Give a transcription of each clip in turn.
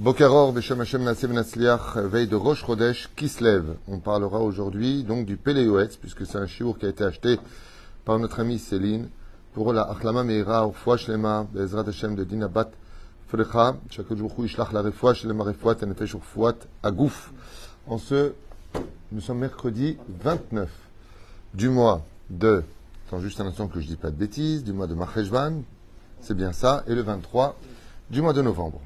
Bokeror, Beshem Hashem Nassim Natsliach, veille de Rosh Chodesh, lève. On parlera aujourd'hui donc du Péléoetz, puisque c'est un chiour qui a été acheté par notre amie Céline pour la Achlama Meira, Shlema, Bezrat Hashem de Dinabat Frecha, chaque jour la Refoua Shlema Refoua, Tenefesh Fouat, Agouf. En ce, nous sommes mercredi 29 du mois de, attends juste un instant que je dis pas de bêtises, du mois de Marcheshvan, c'est bien ça, et le 23 du mois de novembre.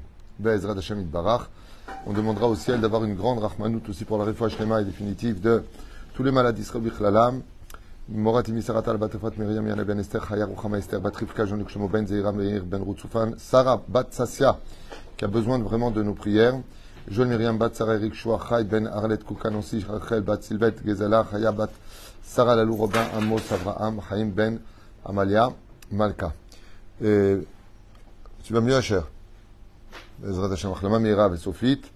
On demandera au ciel d'avoir une grande rachmanout aussi pour la réfoua shlema et définitive de tous les malades d'Israël Bichlalam. Morat Imisarat al Batefat Miriam Yana Ben Esther Chaya Ruchama Esther Batrifka Jean-Luc Shemo Ben Zeira Meir Ben Routsoufan Sarah Bat Sassia qui a besoin vraiment de nos prières. Joël Miriam Bat Sarah Eric Shua Chai Ben Arlet Koukanonsi Rachel Bat Silvet Gezala Chaya Bat Sarah Lalou Robin Amos Avraham Chaim Ben Amalia Malka. Et, tu vas mieux, cher בעזרת השם, החלמה מהירה וסופית.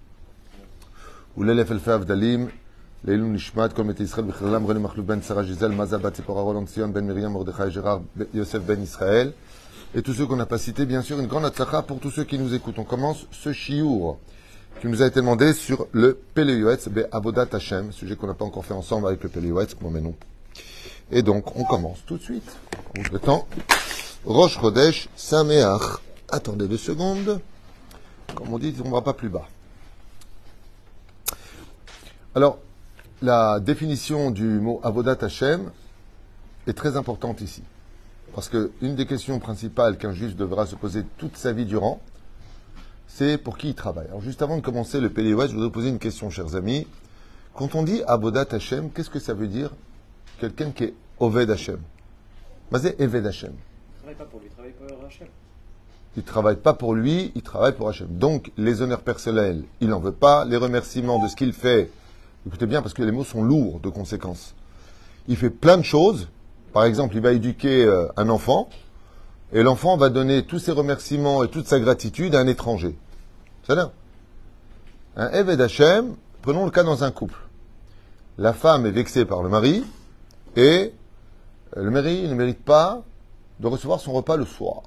ולאלף אלפי הבדלים, לעילוי נשמת כל מתי ישראל בכללם, רלי מחלוף בן שרה ז'יזל, מזל בת ציפורה רולון ציון, בן מרים, מרדכי ג'רard, יוסף ben Israël. Et tous ceux qu'on n'a pas cités, bien sûr, une grande atzlacha pour tous ceux qui nous écoutent. On commence ce chiour qui nous a été demandé sur le Péléuetz, Be Avodat Hashem, sujet qu'on n'a pas encore fait ensemble avec le Péléuetz, mon mais non. Et donc, on commence tout de suite. Le temps. Roche Chodesh, Sameach. Attendez deux secondes. Comme on dit, on ne va pas plus bas. Alors, la définition du mot Avodat Hashem est très importante ici. Parce qu'une des questions principales qu'un juif devra se poser toute sa vie durant, c'est pour qui il travaille. Alors, juste avant de commencer le Péléouest, je voudrais poser une question, chers amis. Quand on dit Avodat Hashem, qu'est-ce que ça veut dire? Quelqu'un qui est Oved Hashem. Mazé Eved Hashem. Il travaille pas pour lui, il travaille pour Hashem. Il travaille pas pour lui, il travaille pour Hachem. Donc, les honneurs personnels, il n'en veut pas. Les remerciements de ce qu'il fait, écoutez bien, parce que les mots sont lourds de conséquences. Il fait plein de choses. Par exemple, il va éduquer euh, un enfant, et l'enfant va donner tous ses remerciements et toute sa gratitude à un étranger. C'est là. Un Eved Hachem, prenons le cas dans un couple. La femme est vexée par le mari, et le mari ne mérite pas de recevoir son repas le soir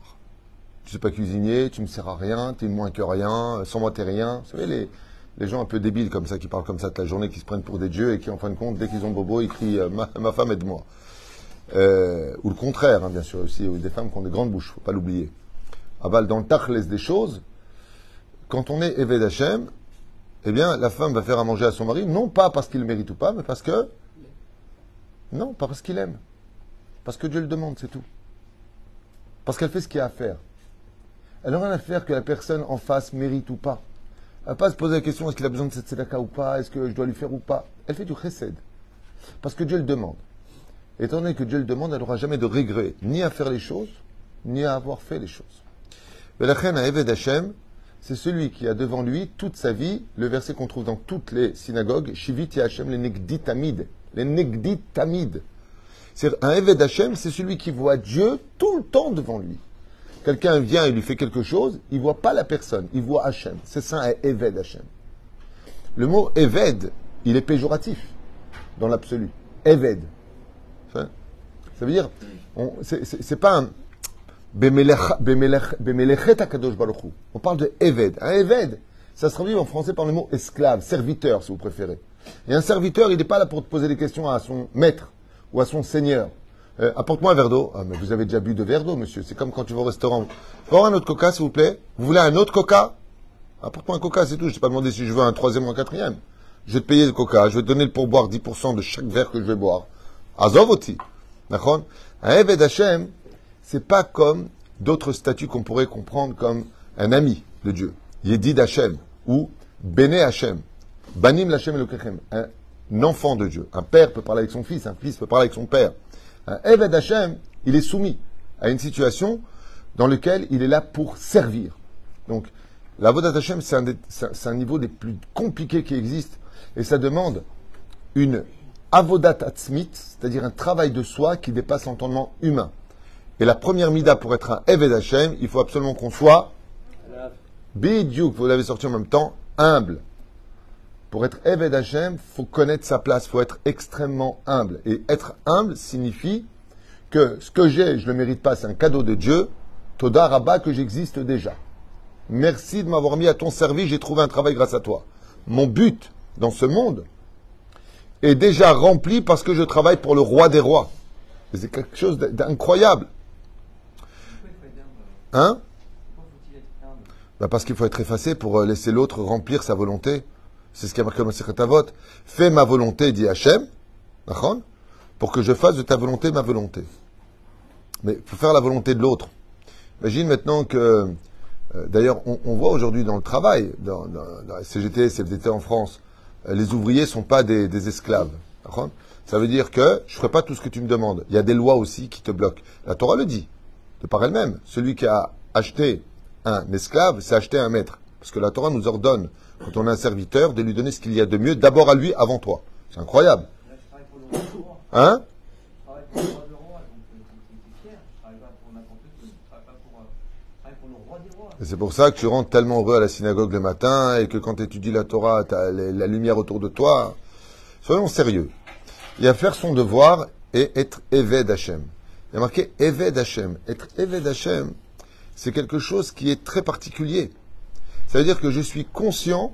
tu sais pas cuisiner, tu me sers à rien, tu es moins que rien, sans moi t'es rien. Vous savez, les, les gens un peu débiles comme ça, qui parlent comme ça toute la journée, qui se prennent pour des dieux et qui, en fin de compte, dès qu'ils ont bobo, ils crient euh, ma, ma, femme aide-moi. Euh, ou le contraire, hein, bien sûr, aussi, ou des femmes qui ont des grandes bouches, faut pas l'oublier. Aval, dans le tachles des choses, quand on est Eved Hashem, eh bien, la femme va faire à manger à son mari, non pas parce qu'il le mérite ou pas, mais parce que. Non, pas parce qu'il aime. Parce que Dieu le demande, c'est tout. Parce qu'elle fait ce qu'il y a à faire. Elle n'a rien à faire que la personne en face mérite ou pas. Elle va pas se poser la question est-ce qu'il a besoin de cette tzedaka ou pas, est-ce que je dois lui faire ou pas. Elle fait du chesed. Parce que Dieu le demande. Étant donné que Dieu le demande, elle n'aura jamais de regret, ni à faire les choses, ni à avoir fait les choses. Mais la reine à Eved Hashem, c'est celui qui a devant lui toute sa vie, le verset qu'on trouve dans toutes les synagogues, Shiviti Hashem, les Negditamid. Les Negditamid. Un Eved Hashem, c'est celui qui voit Dieu tout le temps devant lui. Quelqu'un vient et lui fait quelque chose, il ne voit pas la personne, il voit Hachem. C'est ça, un Eved Hachem. Le mot Eved, il est péjoratif dans l'absolu. Eved. Ça, ça veut dire, c'est pas un. On parle de Eved. Un Eved, ça se traduit en français par le mot esclave, serviteur, si vous préférez. Et un serviteur, il n'est pas là pour te poser des questions à son maître ou à son seigneur. Euh, apporte-moi un verre d'eau. Ah, mais vous avez déjà bu de verre d'eau, monsieur. C'est comme quand tu vas au restaurant. Faut un autre coca, s'il vous plaît Vous voulez un autre coca? Apporte-moi un coca, c'est tout. Je t'ai pas demandé si je veux un troisième ou un quatrième. Je vais te payer le coca. Je vais te donner le pourboire 10% de chaque verre que je vais boire. Azovoti. D'accord? Un Eved Hashem, c'est pas comme d'autres statuts qu'on pourrait comprendre comme un ami de Dieu. Yedid Hashem ou Bene Hashem. Banim Hashem Elokechem. Un enfant de Dieu. Un père peut parler avec son fils, un fils peut parler avec son père. Un Eved Hashem, il est soumis à une situation dans laquelle il est là pour servir. Donc, la Vodat Hashem, c'est un, un, niveau des plus compliqués qui existe. Et ça demande une Avodat Atzmit, c'est-à-dire un travail de soi qui dépasse l'entendement humain. Et la première mida pour être un Eved Hashem, il faut absolument qu'on soit Bidiouk, vous l'avez sorti en même temps, humble. Pour être Eved Hashem, faut connaître sa place, faut être extrêmement humble. Et être humble signifie que ce que j'ai, je ne le mérite pas, c'est un cadeau de Dieu. Toda Rabba que j'existe déjà. Merci de m'avoir mis à ton service, j'ai trouvé un travail grâce à toi. Mon but dans ce monde est déjà rempli parce que je travaille pour le roi des rois. C'est quelque chose d'incroyable. Pourquoi il faut être humble Hein? Pourquoi faut-il être humble? Bah, Parce qu'il faut être effacé pour euh, laisser l'autre remplir sa volonté. C'est ce qui a marqué dans Avot. Fais ma volonté, dit Hachem, pour que je fasse de ta volonté ma volonté. Mais il faire la volonté de l'autre. Imagine maintenant que, euh, d'ailleurs, on, voit aujourd'hui dans le travail, dans, CGT, CFDT en France, euh, les ouvriers sont pas des, des esclaves. Ça veut dire que je ferai pas tout ce que tu me demandes. Il y a des lois aussi qui te bloquent. La Torah le dit, de par elle-même. Celui qui a acheté un esclave, c'est acheter un maître. Parce que la Torah nous ordonne, quand on a un serviteur, de lui donner ce qu'il y a de mieux, d'abord à lui, avant toi. C'est incroyable. Hein c'est pour ça que tu rentres tellement heureux à la synagogue le matin et que quand tu étudies la Torah, tu as la lumière autour de toi. Soyons sérieux. Il y a faire son devoir et être Eved Hashem. Il y a marqué Eved Hashem. Être Eved Hashem, c'est quelque chose qui est très particulier. Ça veut dire que je suis conscient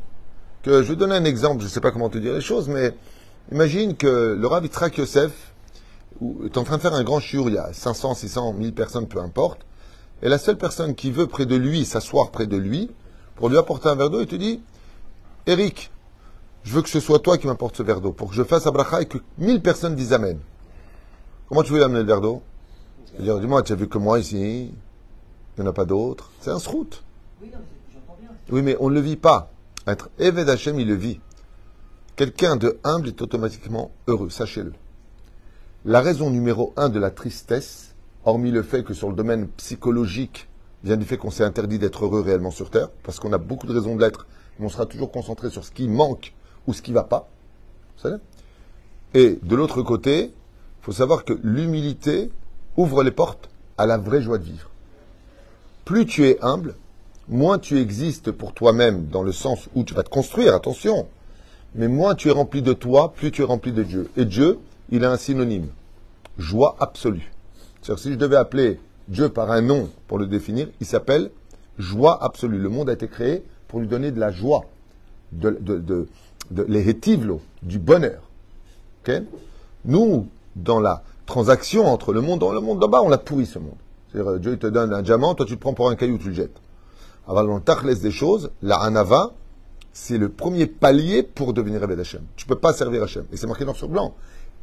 que, je vais donner un exemple, je ne sais pas comment te dire les choses, mais imagine que le Rav Yitzhak Yosef est en train de faire un grand shiur, il y a 500, 600, 1000 personnes, peu importe, et la seule personne qui veut près de lui, s'asseoir près de lui, pour lui apporter un verre d'eau, il te dit, Eric, je veux que ce soit toi qui m'apporte ce verre d'eau, pour que je fasse Abracha et que 1000 personnes disent Amen. Comment tu veux lui amener le verre d'eau? Veux dire, dis-moi, tu as vu que moi ici Il n'y en a pas d'autres. C'est un srout. Oui, Oui, mais on ne le vit pas. Être Eved Hashem, il le vit. Quelqu'un de humble est automatiquement heureux, sachez-le. La raison numéro un de la tristesse, hormis le fait que sur le domaine psychologique, vient du fait qu'on s'est interdit d'être heureux réellement sur Terre, parce qu'on a beaucoup de raisons de l'être, mais on sera toujours concentré sur ce qui manque ou ce qui va pas. Vous savez Et de l'autre côté, il faut savoir que l'humilité ouvre les portes à la vraie joie de vivre. Plus tu es humble, moins tu existes pour toi-même dans le sens où tu vas te construire, attention. Mais moins tu es rempli de toi, plus tu es rempli de Dieu. Et Dieu, il a un synonyme. Joie absolue. C'est-à-dire si je devais appeler Dieu par un nom pour le définir, il s'appelle joie absolue. Le monde a été créé pour lui donner de la joie, de, de, du bonheur. Nous, dans la transaction entre le monde, dans le monde d'en bas, on l'a pourri ce monde. C'est-à-dire, euh, Dieu il te donne un diamant, toi tu le prends pour un caillou, tu le jettes. Dans le tachles des choses, la anava, c'est le premier palier pour devenir Eved Hashem. Tu peux pas servir Hashem. Et c'est marqué noir sur blanc.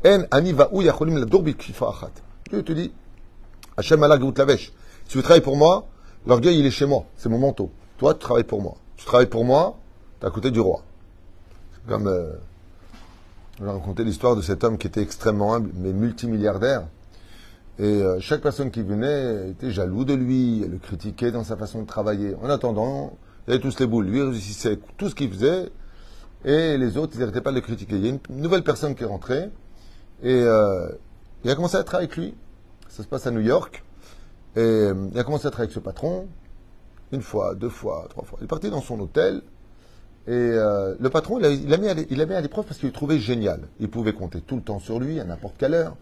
En aniva ou yacholim la dorbi achat. Dieu te dit, Hashem ala gout lavesh. Si tu travailles pour moi, l'orgueil il est chez moi. C'est mon manteau. Toi, tu travailles pour moi. Tu travailles pour moi, tu es à côté du roi. Comme, euh, a raconté l'histoire de cet homme qui était extrêmement humble, mais multimilliardaire. Et euh, chaque personne qui venait était jaloux de lui, le critiquait dans sa façon de travailler. En attendant, il avait tous les boules. Lui, réussissait tout ce qu'il faisait, et les autres, ils n'arrêtaient pas de le critiquer. Il y a une nouvelle personne qui est rentrée, et euh, il a commencé à travailler avec lui. Ça se passe à New York. Et euh, il a commencé à travailler avec ce patron, une fois, deux fois, trois fois. Il est parti dans son hôtel, et euh, le patron, il a, il a mis à l'é- il a mis à l'épreuve parce qu'il le trouvait génial. Il pouvait compter tout le temps sur lui, à n'importe quelle heure.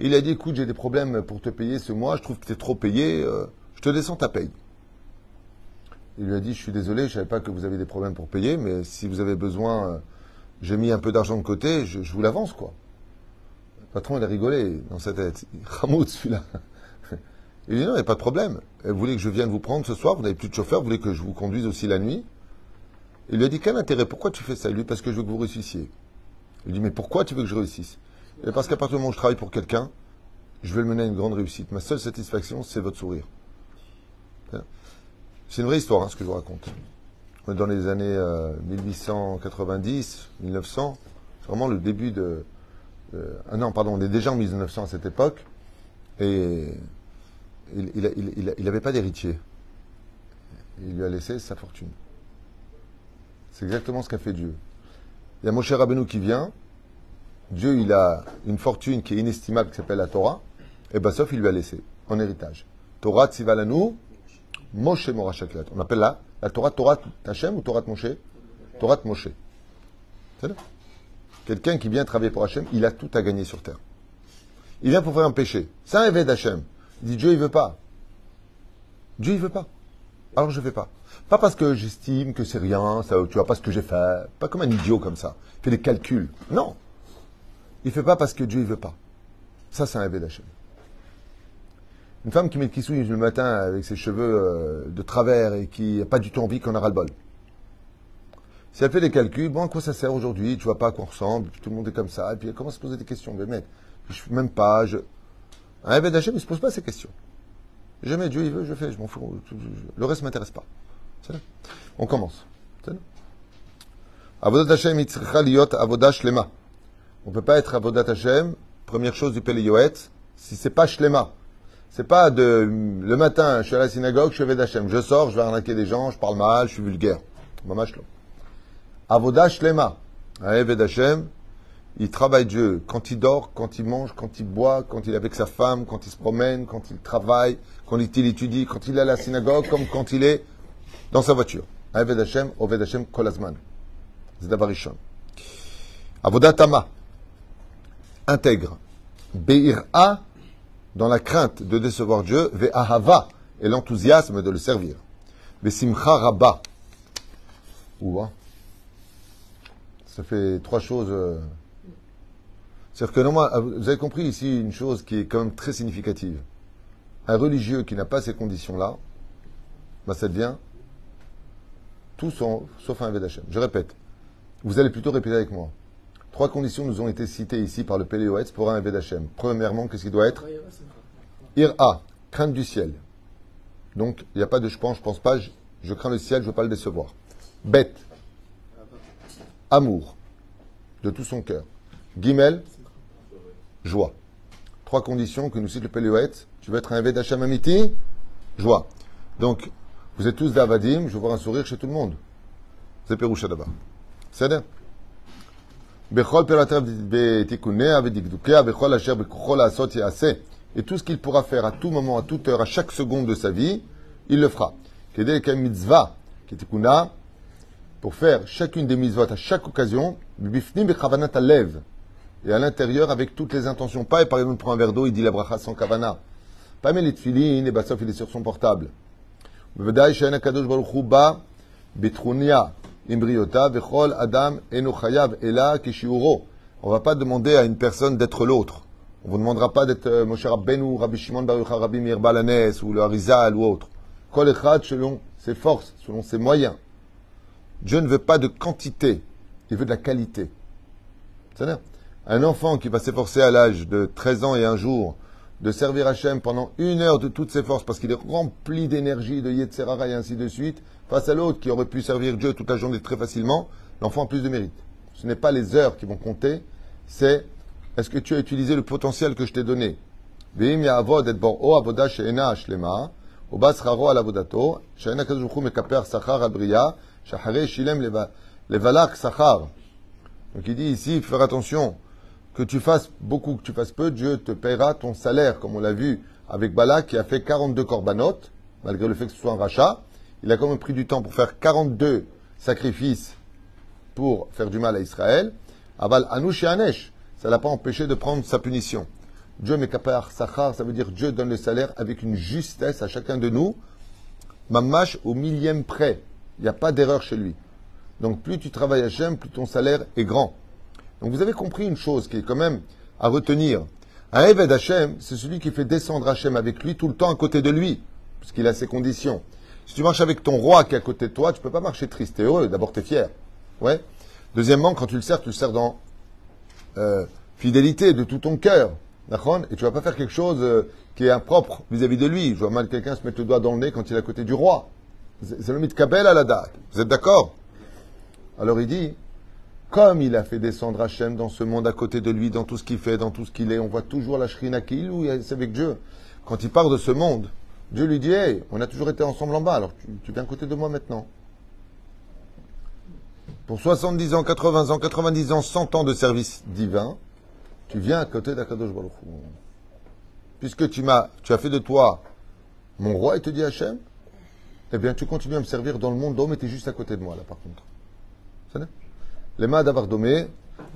Il a dit, écoute, j'ai des problèmes pour te payer ce mois, je trouve que tu es trop payé, euh, je te descends ta paye. Il lui a dit, je suis désolé, je ne savais pas que vous avez des problèmes pour payer, mais si vous avez besoin, euh, j'ai mis un peu d'argent de côté, je, vous l'avance, quoi. Le patron, il a rigolé dans sa tête. Ramoud, celui-là. Il dit, non, il n'y a pas de problème. Vous voulez que je vienne vous prendre ce soir, vous n'avez plus de chauffeur, vous voulez que je vous conduise aussi la nuit? Il lui a dit, quel intérêt? Pourquoi tu fais ça Il lui? Dit, parce que je veux que vous réussissiez. Il lui dit, mais pourquoi tu veux que je réussisse? Et parce qu'à partir du moment où je travaille pour quelqu'un, je vais le mener à une grande réussite. Ma seule satisfaction, c'est votre sourire. C'est une vraie histoire, hein, ce que je vous raconte. Dans les années euh, 1890, 1900. C'est vraiment le début de... euh, ah non, pardon, on est déjà en 1900 à cette époque. Et il n'avait pas d'héritier. Il lui a laissé sa fortune. C'est exactement ce qu'a fait Dieu. Il y a Moshe Rabbeinu qui vient. Dieu, il a une fortune qui est inestimable, qui s'appelle la Torah. Et ben, sauf, il lui a laissé en héritage. Torah Tzivalanu, Moshe Morachaklat. On appelle la, la Torah Torah Hashem ou Torah Moshe? Torah Moshe. Là. Quelqu'un qui vient travailler pour Hachem, il a tout à gagner sur terre. Il vient pour faire un péché. C'est un évêque d'Hachem. Il dit Dieu, il veut pas. Dieu, il veut pas. alors je ne fais pas. Pas parce que j'estime que c'est rien, ça, tu vois pas ce que j'ai fait, pas comme un idiot comme ça, il fait des calculs. Non. Il ne fait pas parce que Dieu ne veut pas. Ça, c'est un rêve d'Hachem. Une femme qui met le kissouille le matin avec ses cheveux euh, de travers et qui n'a pas du tout envie qu'on a ras le bol. Si elle fait des calculs, bon, à quoi ça sert aujourd'hui? Tu vois pas à quoi on ressemble, tout le monde est comme ça, et puis elle commence à se poser des questions. Mais mec, je ne même pas. Je... Un rêve d'Hachem, il ne se pose pas ces questions. Jamais Dieu il veut, je fais, je m'en fous. Le reste ne m'intéresse pas. On commence. Avodat Hashem avodah shlema. On ne peut pas être avodat Hashem, première chose du Pele Yoet, si c'est pas shlema. C'est pas de le matin, je suis à la synagogue, je vais d'Hachem. Je sors, je vais arnaquer des gens, je parle mal, je suis vulgaire. Avodah shlema. Hashem, il travaille Dieu quand il dort, quand il mange, quand il boit, quand il est avec sa femme, quand il se promène, quand il travaille, quand il étudie, quand il est à la synagogue, comme quand il est dans sa voiture. Aved Hashem, Oved Hashem, Kolazman. C'est Davarishon. Intègre. Be'ir'a, dans la crainte de décevoir Dieu, Ve'ahava, et l'enthousiasme de le servir. Ve'simcha Rabba. Ouah. Ça fait trois choses. Euh, c'est-à-dire que normalement, vous avez compris ici une chose qui est quand même très significative. Un religieux qui n'a pas ces conditions-là, bah ça devient tout sauf un Vedachem. Je répète, vous allez plutôt répéter avec moi. Trois conditions nous ont été citées ici par le Péléoetz pour un Vedachem. Premièrement, qu'est-ce qu'il doit être Ira, crainte du ciel. Donc, il n'y a pas de je pense, je pense pas, je, crains le ciel, je ne veux pas le décevoir. Bête, amour, de tout son cœur. Guimel, joie. Trois conditions que nous cite le Péléoetz tu veux être un Vedachem Amiti Joie. Donc, vous êtes tous d'Avadim, je vois un sourire chez tout le monde. C'est Péroucha là-bas. C'est. Et tout ce qu'il pourra faire à tout moment, à toute heure, à chaque seconde de sa vie, il le fera. Pour faire chacune des mitzvot à chaque occasion, et à l'intérieur avec toutes les intentions. Pas, et par exemple, il prend un verre d'eau, il dit la bracha sans kavana. Pas met les tfilines, et basof, il est sur son portable. On va pas demander à une personne d'être l'autre. On ne vous demandera pas d'être euh, Moshe Rabbeinu, Rabbi Shimon Baruch Rabbi Mir Balanes ou le Harizal ou autre. Kol Echad selon ses forces, selon ses moyens. Dieu ne veut pas de quantité, il veut de la qualité. C'est-à-dire, un enfant qui va s'efforcer à l'âge de 13 ans et un jour de servir Hachem pendant une heure de toutes ses forces parce qu'il est rempli d'énergie, de Yetzerara et ainsi de suite, face à l'autre qui aurait pu servir Dieu toute la journée très facilement, l'enfant a plus de mérite. Ce n'est pas les heures qui vont compter, c'est est-ce que tu as utilisé le potentiel que je t'ai donné? Donc il dit ici, faire attention, que tu fasses beaucoup, que tu fasses peu, Dieu te paiera ton salaire, comme on l'a vu avec Balak qui a fait 42 corbanotes, malgré le fait que ce soit un rachat. Il a quand même pris du temps pour faire 42 sacrifices pour faire du mal à Israël. Aval Anouch et Anesh, ça l'a pas empêché de prendre sa punition. Dieu mekapar sachar, ça veut dire Dieu donne le salaire avec une justesse à chacun de nous. Mamash au millième près. Il n'y a pas d'erreur chez lui. Donc plus tu travailles à Hachem, plus ton salaire est grand. Donc vous avez compris une chose qui est quand même à retenir. Un Eved Hachem, c'est celui qui fait descendre Hachem avec lui tout le temps à côté de lui, puisqu'il a ses conditions. Si tu marches avec ton roi qui est à côté de toi, tu ne peux pas marcher triste et heureux. D'abord, tu es fier. Ouais. Deuxièmement, quand tu le sers, tu le sers dans euh, fidélité de tout ton cœur. Et tu vas pas faire quelque chose euh, qui est impropre vis-à-vis de lui. Je vois mal quelqu'un se mettre le doigt dans le nez quand il est à côté du roi. C'est le mythe Kabel à la date. Vous êtes d'accord? Alors il dit, comme il a fait descendre Hachem dans ce monde à côté de lui, dans tout ce qu'il fait, dans tout ce qu'il est, on voit toujours la Shrina qui ou c'est avec Dieu. Quand il part de ce monde, Dieu lui dit Hey, on a toujours été ensemble en bas, alors tu, viens à côté de moi maintenant. Pour 70 ans, 80 ans, 90 ans, 100 ans de service divin, tu viens à côté d'Akadosh Baruch Puisque tu, m'as, tu as fait de toi mon roi, et te dit Hachem, eh bien tu continues à me servir dans le monde d'homme et tu es juste à côté de moi là par contre. Les mains d'Avardomé,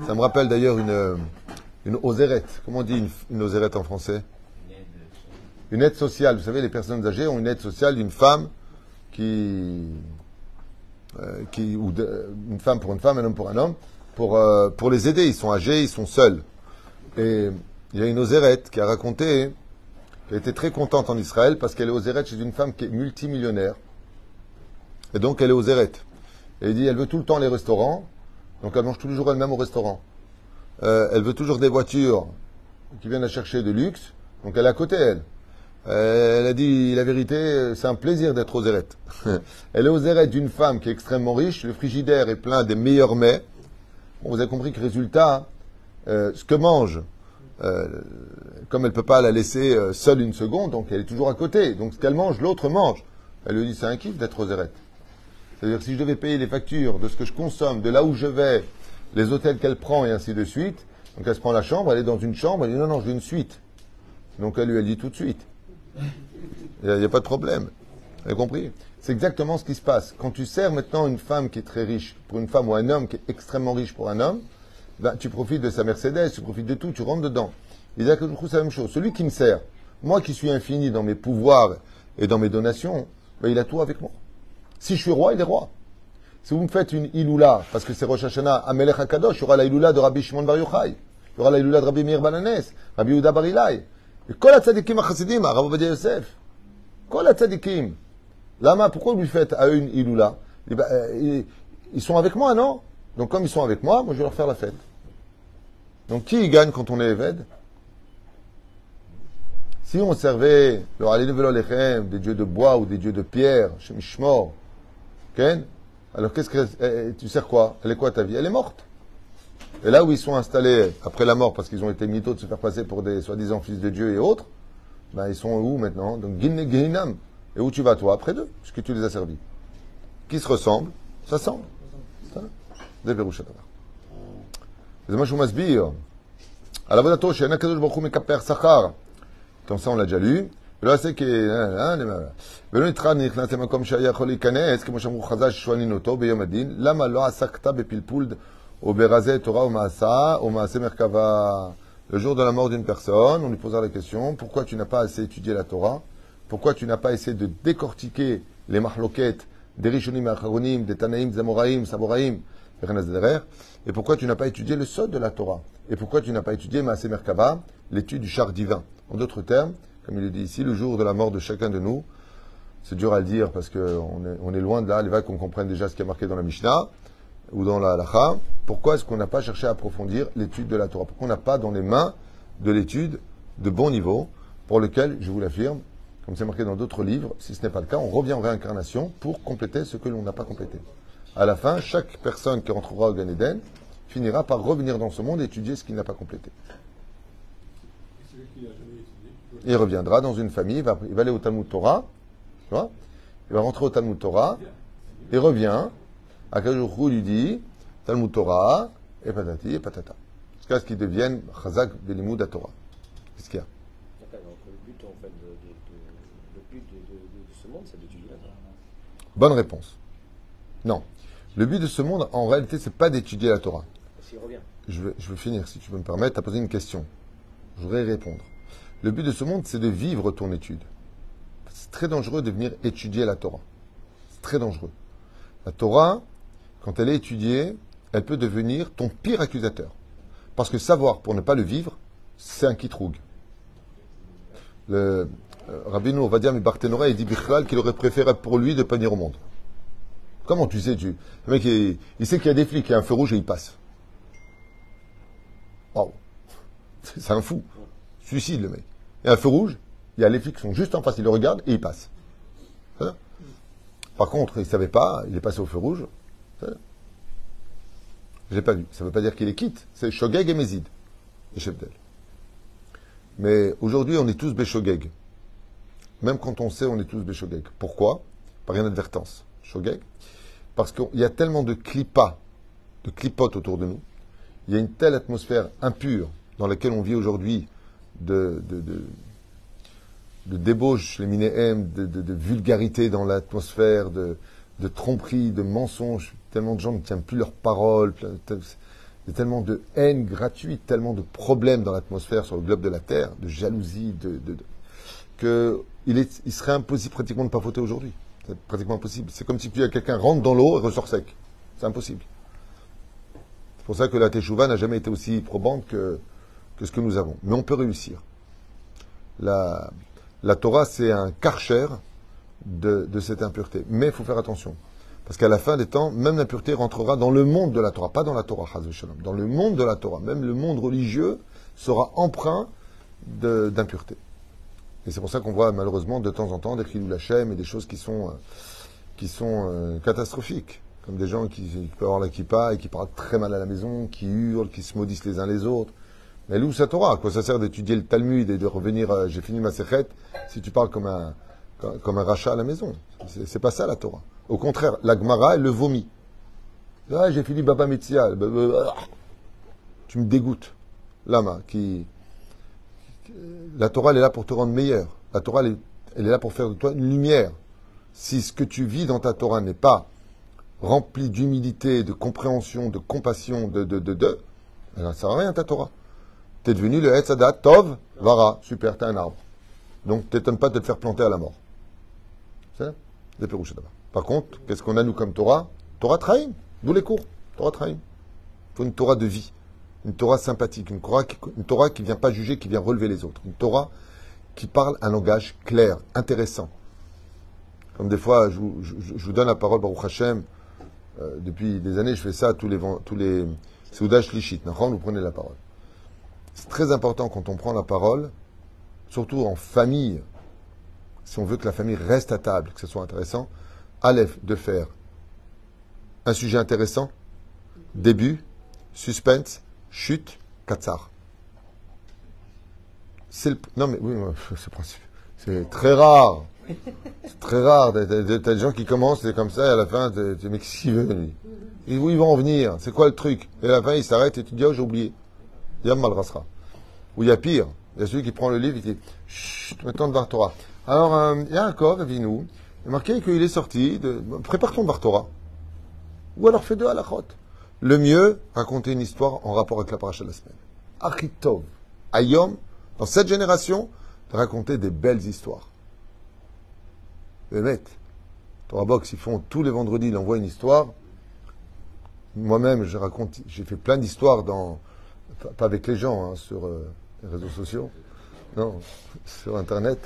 ça me rappelle d'ailleurs une, une osérette. Comment on dit une, une en français? Une aide sociale. Vous savez, les personnes âgées ont une aide sociale d'une femme qui, euh, ou une femme pour une femme, un homme pour un homme, pour, euh, pour les aider. Ils sont âgés, ils sont seuls. Et il y a une osérette qui a raconté qu'elle était très contente en Israël parce qu'elle est osérette chez une femme qui est multimillionnaire. Et donc elle est osérette. Et il dit, elle veut tout le temps les restaurants, donc elle mange tous les jours elle-même au restaurant. Euh, elle veut toujours des voitures qui viennent la chercher de luxe, donc elle est à côté, elle. Euh, elle a dit la vérité, c'est un plaisir d'être aux Zérette. elle est aux Zérette d'une femme qui est extrêmement riche, le frigidaire est plein des meilleurs mets. Vous avez compris que résultat, euh, ce que mange, euh, comme elle ne peut pas la laisser seule une seconde, donc elle est toujours à côté. Donc ce qu'elle mange, l'autre mange. Elle lui dit c'est un kiff d'être aux Zérette. C'est-à-dire si je devais payer les factures de ce que je consomme, de là où je vais, les hôtels qu'elle prend et ainsi de suite, donc elle se prend la chambre, elle est dans une chambre, elle dit non, non, veux une suite. Donc elle lui a dit tout de suite. Il n'y a, pas de problème. Vous avez compris? C'est exactement ce qui se passe. Quand tu sers maintenant une femme qui est très riche pour une femme ou un homme qui est extrêmement riche pour un homme, ben, tu profites de sa Mercedes, tu profites de tout, tu rentres dedans. Il dit que c'est la même chose. Celui qui me sert, moi qui suis infini dans mes pouvoirs et dans mes donations, ben, il a tout avec moi. Si je suis roi, il est roi. Si vous me faites une Iloula, parce que c'est Rosh Hashanah, HaKadosh, il y aura la Iloula de Rabbi Shimon Bar Yochai. Il y aura la Iloula de Rabbi Meir Bananes, Rabbi Yehuda Bar Kol HaTzadikim HaChasidim, Rabbi Ovadia Yosef. Kol HaTzadikim. Lama, pourquoi vous lui faites à une Iloula ils, sont avec moi, non Donc comme ils sont avec moi, moi je vais leur faire la fête. Donc qui gagne quand on est Eved Si on servait le des dieux de bois ou des dieux de pierre, Shem Shmor, Ken alors qu'est-ce que tu sers quoi Elle est quoi ta vie Elle est morte. Et là où ils sont installés après la mort, parce qu'ils ont été mythos de se faire passer pour des soi-disant fils de Dieu et autres, ben ils sont où maintenant? Donc Et où tu vas toi? Après d'eux, puisque tu les as servis. Qui se ressemblent Des Comme ça, on l'a déjà lu. Hein, hein, hein, au Torah au Maasa, au Merkava. Le jour de la mort d'une personne, on lui posera la question pourquoi tu n'as pas assez étudié la Torah? Pourquoi tu n'as pas essayé de décortiquer les mahloquettes des Rishonim, Acharonim, des Tanaïm, des Amoraïm, Saboraïm, et pourquoi tu n'as pas étudié le sol de la Torah? Et pourquoi tu n'as pas étudié Maasé Merkava, l'étude du char divin? En d'autres termes, comme il le dit ici, le jour de la mort de chacun de nous, c'est dur à le dire parce qu'on est, loin de là, les vagues qu'on comprenne déjà ce qui est marqué dans la Mishnah ou dans la Halacha. Pourquoi est-ce qu'on n'a pas cherché à approfondir l'étude de la Torah? Pourquoi on n'a pas dans les mains de l'étude de bon niveau pour lequel, je vous l'affirme, comme c'est marqué dans d'autres livres, si ce n'est pas le cas, on revient en réincarnation pour compléter ce que l'on n'a pas complété. À la fin, chaque personne qui rentrera au Gan Eden finira par revenir dans ce monde et étudier ce qu'il n'a pas complété. Il reviendra dans une famille, il va, aller au Talmud Torah, tu vois? Il va rentrer au Talmud Torah, il revient, Akadosh lui dit, Talmud Torah, et patati, et patata. Jusqu'à ce qu'il devienne Chazak de Limoud à Torah. Qu'est-ce qu'il y a? D'accord, donc le but, en fait, de, de- de- le but de, de- de- de ce monde, c'est d'étudier la Torah. Bonne réponse. Non. Le but de ce monde, en réalité, c'est pas d'étudier la Torah. Je veux, je veux finir, si tu peux me permettre, tu as posé une question. Je voudrais répondre. Le but de ce monde, c'est de vivre ton étude. C'est très dangereux de venir étudier la Torah. C'est très dangereux. La Torah, quand elle est étudiée, elle peut devenir ton pire accusateur. Parce que savoir pour ne pas le vivre, c'est un kitroug. Le euh, dire, mais Barthénora, il dit Bichlal qu'il aurait préféré pour lui de pas au monde. Comment tu sais, tu... Le mec, il, il sait qu'il y a des flics, il y a un feu rouge et il passe. Waouh. C'est un fou. Suicide, le mec. Il y a un feu rouge, il y a les flics qui sont juste en face, ils le regardent et ils passent. C'est ça Par contre, il ne savait pas, il est passé au feu rouge. Je l'ai pas vu. Ça ne veut pas dire qu'il est quitte. C'est Shogeg et Mézid, les chefs. Mais aujourd'hui, on est tous Béchogeg. Même quand on sait, on est tous Béchogeg. Pourquoi? Par inadvertance. Shogeg. Parce qu'il y a tellement de clipas, de clipotes autour de nous. Il y a une telle atmosphère impure dans laquelle on vit aujourd'hui de, de, de, les minéem, de vulgarité dans l'atmosphère, de, de tromperie, de mensonges. Tellement de gens ne tiennent plus leurs paroles. Il y a tellement de haine gratuite, tellement de problèmes dans l'atmosphère sur le globe de la Terre, de jalousie, de, que il, serait impossible pratiquement de ne pas voter aujourd'hui. C'est pratiquement impossible. C'est comme si quelqu'un rentre dans l'eau et ressort sec. C'est impossible. C'est pour ça que la Teshuvah n'a jamais été aussi probante que, ce que nous avons. Mais on peut réussir. La, la Torah, c'est un karcher de, de cette impureté. Mais il faut faire attention. Parce qu'à la fin des temps, même l'impureté rentrera dans le monde de la Torah, pas dans la Torah, dans le monde de la Torah. Même le monde religieux sera empreint d'impureté. Et c'est pour ça qu'on voit malheureusement de temps en temps des Khilou Lachem et des choses qui sont, euh, euh, catastrophiques. Comme des gens qui, peuvent avoir la et qui parlent très mal à la maison, qui hurlent, qui se maudissent les uns les autres. Mais elle est où sa Torah À quoi ça sert d'étudier le Talmud et de revenir, euh, j'ai fini ma séchette, si tu parles comme un, comme, un rachat à la maison? C'est pas ça la Torah. Au contraire, la Gemara, elle le vomit. Ah, j'ai fini Baba Metzia. Bah, bah, bah, Tu me dégoûtes. Lama, qui. La Torah, elle est là pour te rendre meilleur. La Torah, elle est, elle là pour faire de toi une lumière. Si ce que tu vis dans ta Torah n'est pas rempli d'humilité, de compréhension, de compassion, de de de de, alors ça sert à rien ta Torah. T'es devenu le Etzadat Tov Vara. Super, t'es un arbre. Donc t'étonnes pas de te faire planter à la mort. C'est des Pérouches d'abord. Par contre, qu'est-ce qu'on a nous comme Torah? Torah Traim. D'où les cours. Torah Traim. Il faut une Torah de vie. Une Torah sympathique. Une Torah qui une Torah qui vient pas juger, qui vient relever les autres. Une Torah qui parle un langage clair, intéressant. Comme des fois, je vous, donne la parole, Baruch Hashem. Euh, depuis des années, je fais ça à tous les, tous les Soudash Lishit. Vous prenez la parole. C'est très important quand on prend la parole, surtout en famille, si on veut que la famille reste à table, que ce soit intéressant, Aleph, de faire un sujet intéressant, début, suspense, chute, katsar. C'est le... Non mais oui, c'est très rare. C'est très rare. T'as des gens qui commencent, c'est comme ça, et à la fin, t'es, mais qu'est-ce veut, Et où ils vont en venir? C'est quoi le truc? Et à la fin, il s'arrête et tu dis, oh, j'ai oublié. Yam mal rasera. Ou il y a pire. Il y a celui qui prend le livre et dit, chut, maintenant de Vartora. Alors, euh, Yaakov, Avinu, il est marqué qu'il est sorti de, prépare ton Vartora. Ou alors fais deux halachot. Le mieux, raconter une histoire en rapport avec la paracha de la semaine. Achitov. Ayom, dans cette génération, raconter des belles histoires. Mecs, Torah Box, ils font tous les vendredis, ils envoient une histoire. Moi-même, je raconte, j'ai fait plein d'histoires dans, pas- pas avec les gens, hein, sur euh, les réseaux sociaux, non, sur Internet.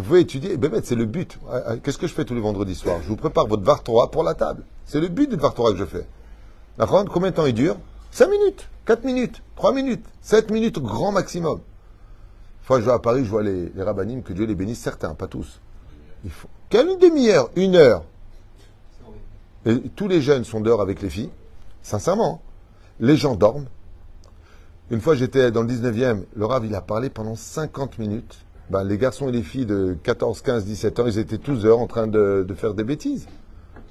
Vous pouvez étudier, c'est le but. Ah, ah, Qu'est-ce que je fais tous les vendredis soirs? Je vous prépare votre Var Torah pour la table. C'est le but du Var Torah que je fais. La ronde, combien de temps il dure? 5 minutes, 4 minutes, 3 minutes, 7 minutes grand maximum. Une fois que je vais à Paris, je vois les, les rabbinim, que Dieu les bénisse, certains, pas tous. Il. Quelle demi-heure Une heure Et tous les jeunes sont dehors avec les filles, sincèrement. Les gens dorment. Une fois, j'étais dans le 19e, le Rav, il a parlé pendant 50 minutes. Ben, les garçons et les filles de 14, 15, 17 ans, ils étaient tous dehors en train de, faire des bêtises.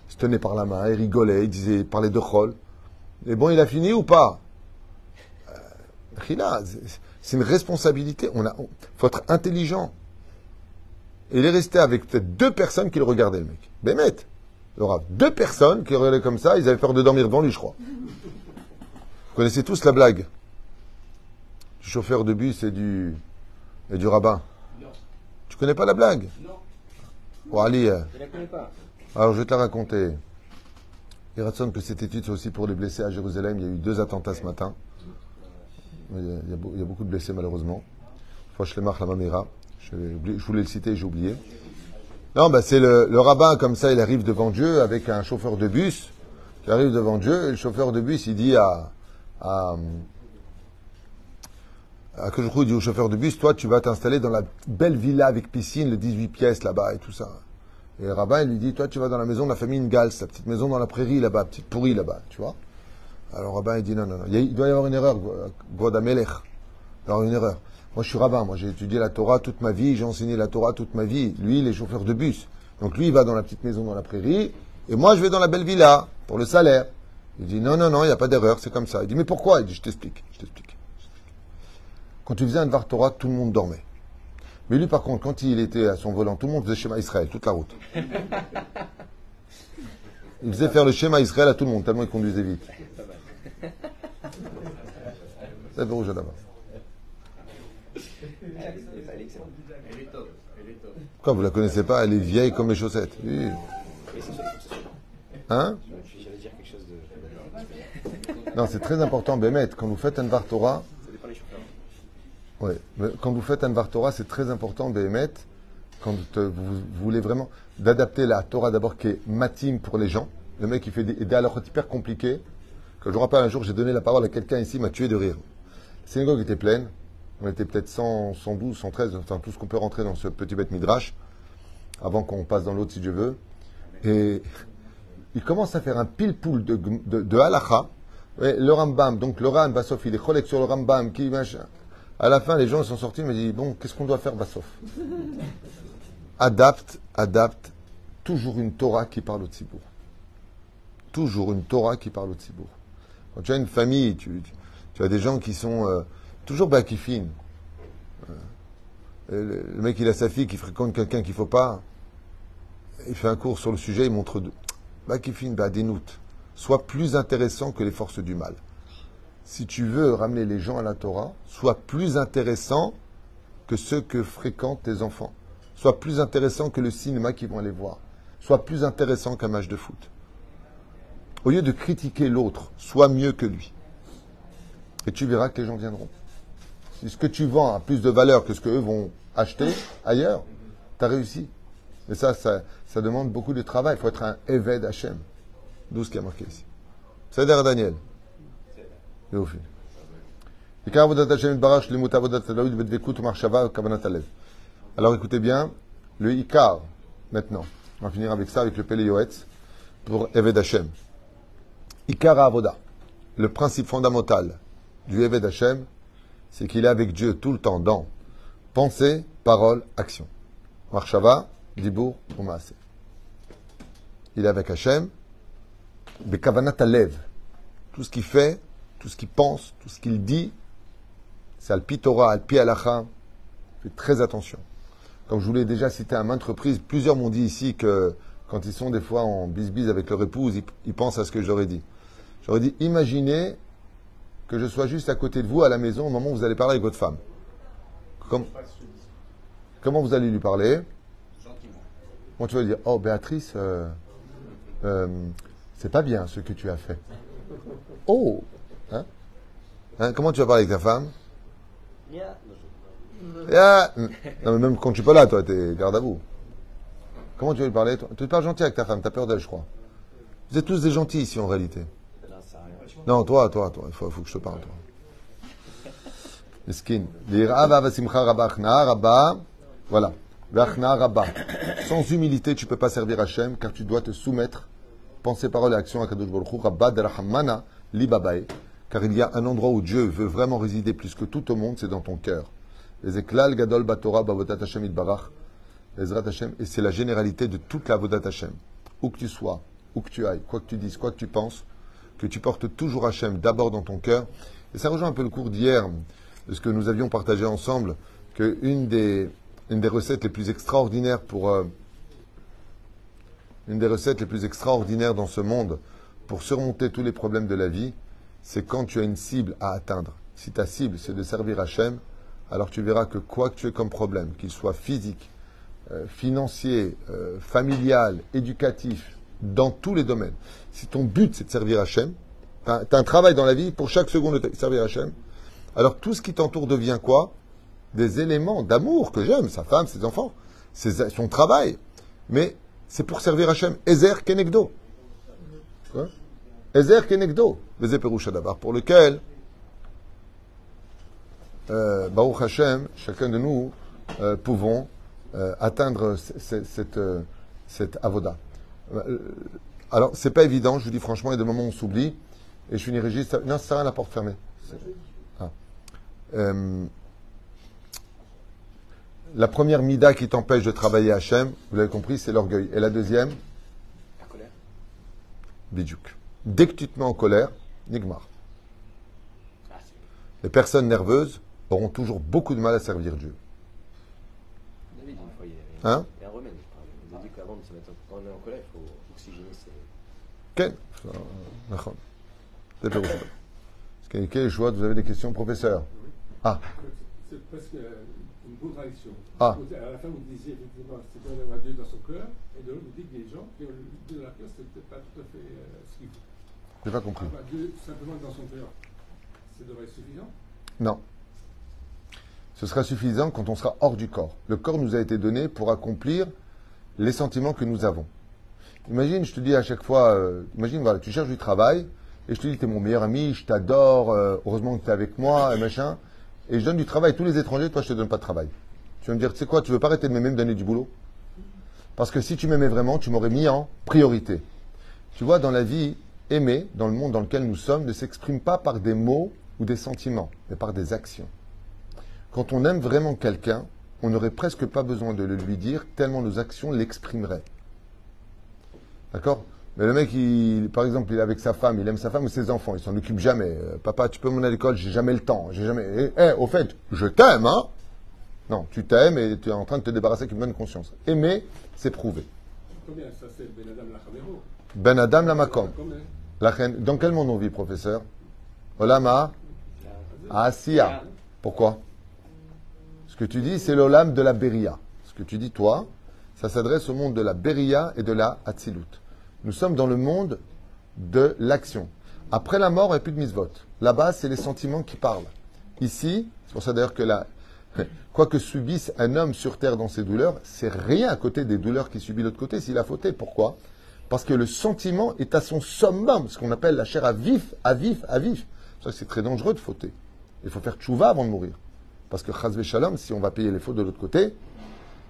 Ils se tenaient par la main, ils rigolaient, ils disaient, ils parlaient de Chol. Et bon, il a fini ou pas? Euh, c'est- une responsabilité. On a, faut être intelligent. Et il est resté avec peut-être deux personnes qui le regardaient, le mec. Bémet. Le Rav. Deux personnes qui le regardaient comme ça, ils avaient peur de dormir devant lui, je crois. Vous connaissez tous la blague? Du chauffeur de bus et du, et du rabbin. Tu connais pas la blague Non. Bon, Ali, euh, Je ne la connais pas. alors je vais te la raconter. Il raconte que cette étude, c'est aussi pour les blessés à Jérusalem. Il y a eu deux attentats ce matin. Il y a, il y a beau- il y a beaucoup de blessés, malheureusement. Je, voulais le citer, j'ai oublié. Non, bah, c'est le, le rabbin, comme ça, il arrive devant Dieu avec un chauffeur de bus qui arrive devant Dieu. Et le chauffeur de bus, il dit à, à, il dit au chauffeur de bus, toi, tu vas t'installer dans la belle villa avec piscine, le 18 pièces là-bas et tout ça. Et le rabbin, il lui dit, toi, tu vas dans la maison de la famille Ngals, la petite maison dans la prairie là-bas, petite pourrie là-bas, tu vois. Alors le rabbin, il dit, non, non, non, il, doit y avoir une erreur, Godamelech. Il doit y avoir une erreur. Moi, je suis rabbin, moi, j'ai étudié la Torah toute ma vie, j'ai enseigné la Torah toute ma vie. Lui, il est chauffeur de bus. Donc lui, il va dans la petite maison dans la prairie, et moi, je vais dans la belle villa, pour le salaire. Il dit, non, non, non, il n'y a pas d'erreur, c'est comme ça. Il dit, mais pourquoi? Il dit, je t'explique, je t'explique. Quand tu faisais un Dvar Torah, tout le monde dormait. Mais lui, par contre, quand il était à son volant, tout le monde faisait schéma Israël, toute la route. Il faisait faire le schéma Israël à tout le monde, tellement il conduisait vite. C'est rouge top. Quoi, vous la connaissez pas? Elle est vieille comme les chaussettes. Oui. Hein? Non, c'est très important, Bémet. Quand vous faites un Var Torah, Ça dépend des chauffeurs. Mais quand vous faites un Torah, c'est très important, Béhémet, quand vous, voulez vraiment d'adapter la Torah d'abord qui est matim pour les gens. Le mec, il fait des, des halachot hyper compliqués. Je me rappelle un jour, j'ai donné la parole à quelqu'un ici, il m'a tué de rire. La synagogue était pleine. On était peut-être 100, 112, 113, enfin tout ce qu'on peut rentrer dans ce petit bête midrash, avant qu'on passe dans l'autre si Dieu veut. Et il commence à faire un pile-poule de, de, de halacha. Le Rambam, donc le Bassof, il est sur le Rambam, qui machin. À la fin, les gens sont sortis, me disent Bon, qu'est-ce qu'on doit faire, Bassof Adapte, adapte, toujours une Torah qui parle au Tzibour. Toujours une Torah qui parle au Tzibour. Quand tu as une famille, tu, as des gens qui sont euh, toujours bakifines. Euh, le, mec, il a sa fille qui fréquente quelqu'un qu'il ne faut pas. Il fait un cours sur le sujet, il montre deux. Bakifine, Badenout. Sois plus intéressant que les forces du mal si tu veux ramener les gens à la Torah, sois plus intéressant que ceux que fréquentent tes enfants. Sois plus intéressant que le cinéma qu'ils vont aller voir. Sois plus intéressant qu'un match de foot. Au lieu de critiquer l'autre, sois mieux que lui. Et tu verras que les gens viendront. Si ce que tu vends a plus de valeur que ce qu'eux vont acheter ailleurs, tu as réussi. Et ça, ça, demande beaucoup de travail. Il faut être un Eved Hashem. D'où ce qui a marqué ici. C'est Daniel. יופי. עיקר עבודת השם יתברך שלמות עבודת אלוהית בדבקות ומחשבה וכוונת הלב. Alors écoutez bien, le Ikar, maintenant. On va finir avec ça, avec le Pele Yoetz, pour Eved Hashem. Ikar Avoda, le principe fondamental du Eved Hashem, c'est qu'il est avec Dieu tout le temps dans pensée, parole, action. Marshava, Dibour ou Maaseh. Il est avec Hashem, Bekavanat Alev. Tout ce qu'il fait, tout ce qu'il pense, tout ce qu'il dit, c'est Alpi Torah, Alpi Halacha. Faites très attention. Comme je vous l'ai déjà cité à maintes reprises, plusieurs m'ont dit ici que quand ils sont des fois en bisbise avec leur épouse, ils, ils pensent à ce que j'aurais dit. J'aurais dit, imaginez que je sois juste à côté de vous à la maison au moment où vous allez parler avec votre femme. Comme- comment vous allez lui parler? Gentiment. Moi, tu vas dire, oh Béatrice, euh, euh, c'est pas bien ce que tu as fait. Oh Hein Hein, Comment tu vas parler avec ta femme? Yeah. Non, mais même quand tu es pas là, toi, t'es garde à vous. Comment tu veux lui parler toi? Tu parles gentil avec ta femme, t'as peur d'elle, je crois. Vous êtes tous des gentils ici, en réalité. Non, toi, toi, toi, il faut, faut que je te parle, toi. Rabba. Voilà. Sans humilité, tu peux pas servir Hachem, car tu dois te soumettre, pensée, parole et action à Kadosh Baruch Hu, rabba derachamana li babae. Car il y a un endroit où Dieu veut vraiment résider plus que tout au monde, c'est dans ton cœur. Hashem Hashem, et c'est la généralité de toute la Vodat Hashem. Où que tu sois, où que tu ailles, quoi que tu dises, quoi que tu penses, que tu portes toujours Hachem d'abord dans ton cœur. Et ça rejoint un peu le cours d'hier, de ce que nous avions partagé ensemble, que une des recettes les plus extraordinaires pour euh, une des recettes les plus extraordinaires dans ce monde pour surmonter tous les problèmes de la vie, c'est quand tu as une cible à atteindre. Si ta cible c'est de servir Hachem, alors tu verras que quoi que tu aies comme problème, qu'il soit physique, euh, financier, euh, familial, éducatif, dans tous les domaines. Si ton but c'est de servir Hachem, tu as, un travail dans la vie pour chaque seconde de servir Hachem, alors tout ce qui t'entoure devient quoi? Des éléments d'amour que j'aime, sa femme, ses enfants, ses- son travail. Mais c'est pour servir Hachem. Ezer Kenegdo. Quoi Ezer Kenegdo. Pour lequel, euh, Baruch Hashem, chacun de nous, euh, pouvons euh, atteindre cette, euh, cette avoda. Alors, c'est pas évident, je vous dis franchement, il y a des moments où on s'oublie. Et je finis Régis. ça- Non, ça rien la porte fermée. Ah. La première mida qui t'empêche de travailler Hachem, vous l'avez compris, c'est l'orgueil. Et la deuxième, La colère. bidjouk. Dès que tu te mets en colère, Nigmar. Les personnes nerveuses auront toujours beaucoup de mal à servir Dieu. Hein? Ken Vous avez des questions, professeur? Ah C'est presque euh, une bonne réaction. Ah. À la fin, vous disiez effectivement, c'est bien d'avoir Dieu dans son cœur, et de l'autre, vous dites que les gens qui ont Dieu dans leur cœur, ce n'était pas tout à fait euh, ce qu'il faut. J'ai pas compris. Avoir Dieu simplement dans son cœur, ça devrait être suffisant. Non. Ce sera suffisant quand on sera hors du corps. Le corps nous a été donné pour accomplir les sentiments que nous avons. Imagine, je te dis à chaque fois, euh, imagine, voilà, tu cherches du travail, et je te dis, tu es mon meilleur ami, je t'adore, euh, heureusement que tu es avec moi, et machin, et je donne du travail à tous les étrangers, toi je te donne pas de travail. Tu vas me dire, tu sais quoi, tu veux pas arrêter de m'aimer, me donner du boulot? Parce que si tu m'aimais vraiment, tu m'aurais mis en priorité. Tu vois, dans la vie, aimer, dans le monde dans lequel nous sommes, ne s'exprime pas par des mots ou des sentiments, mais par des actions. Quand on aime vraiment quelqu'un, on n'aurait presque pas besoin de le lui dire, tellement nos actions l'exprimeraient. D'accord? Mais le mec, il, par exemple, il est avec sa femme, il aime sa femme ou ses enfants, il s'en occupe jamais. Euh, papa, tu peux m'emmener à l'école, j'ai jamais le temps, j'ai jamais. Eh, eh, au fait, je t'aime, hein? Non, tu t'aimes et tu es en train de te débarrasser avec une bonne conscience. Aimer, c'est prouver. Combien ça, c'est Ben Adam Ben Adam Lamakom. Dans quel monde on vit, professeur? Olama? Asiya. Pourquoi? Ce que tu dis, c'est l'olam de la Beria. Ce que tu dis, toi, ça s'adresse au monde de la Beria et de la Hatzilut. Nous sommes dans le monde de l'action. Après la mort, il n'y a plus de misvot. Là-bas, c'est les sentiments qui parlent. Ici, c'est pour ça d'ailleurs que la, quoi que subisse un homme sur terre dans ses douleurs, c'est rien à côté des douleurs qu'il subit de l'autre côté s'il a fauté. Pourquoi? Parce que le sentiment est à son summum, ce qu'on appelle la chair à vif, à vif, à vif. Ça, c'est très dangereux de fauter. Il faut faire tchouva avant de mourir. Parce que chazvé shalom, si on va payer les fautes de l'autre côté,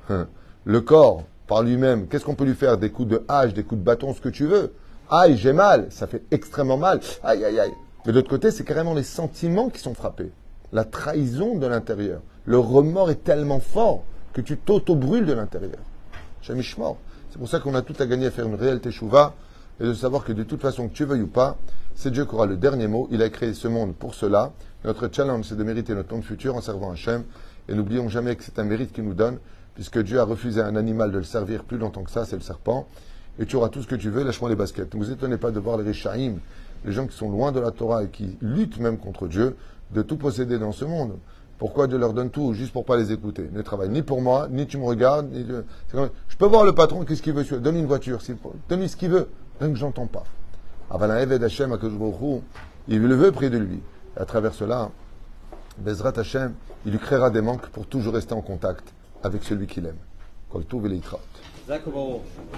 hein, le corps, par lui-même, qu'est-ce qu'on peut lui faire? Des coups de hache, des coups de bâton, ce que tu veux. Aïe, j'ai mal, ça fait extrêmement mal. Aïe, aïe, aïe. Mais de l'autre côté, c'est carrément les sentiments qui sont frappés. La trahison de l'intérieur. Le remords est tellement fort que tu t'auto-brûles de l'intérieur. Shemishmor. C'est pour ça qu'on a tout à gagner à faire une réelle teshuva et de savoir que de toute façon, que tu veuilles ou pas, c'est Dieu qui aura le dernier mot. Il a créé ce monde pour cela. Notre challenge, c'est de mériter notre monde futur en servant Hachem. Et n'oublions jamais que c'est un mérite qu'il nous donne, puisque Dieu a refusé à un animal de le servir plus longtemps que ça, c'est le serpent. Et tu auras tout ce que tu veux, lâche-moi les baskets. Ne vous étonnez pas de voir les Rishaïm, les gens qui sont loin de la Torah et qui luttent même contre Dieu, de tout posséder dans ce monde. Pourquoi Dieu leur donne tout juste pour pas les écouter? Ne travaille ni pour moi, ni tu me regardes. Ni Je peux voir le patron, qu'est-ce qu'il veut Donne-lui une voiture, donne-lui ce qu'il veut. Que j'entends pas. Eved Hashem il le veut près de lui. À travers cela, Bezrat Hashem, il lui créera des manques pour toujours rester en contact avec celui qu'il aime. Kol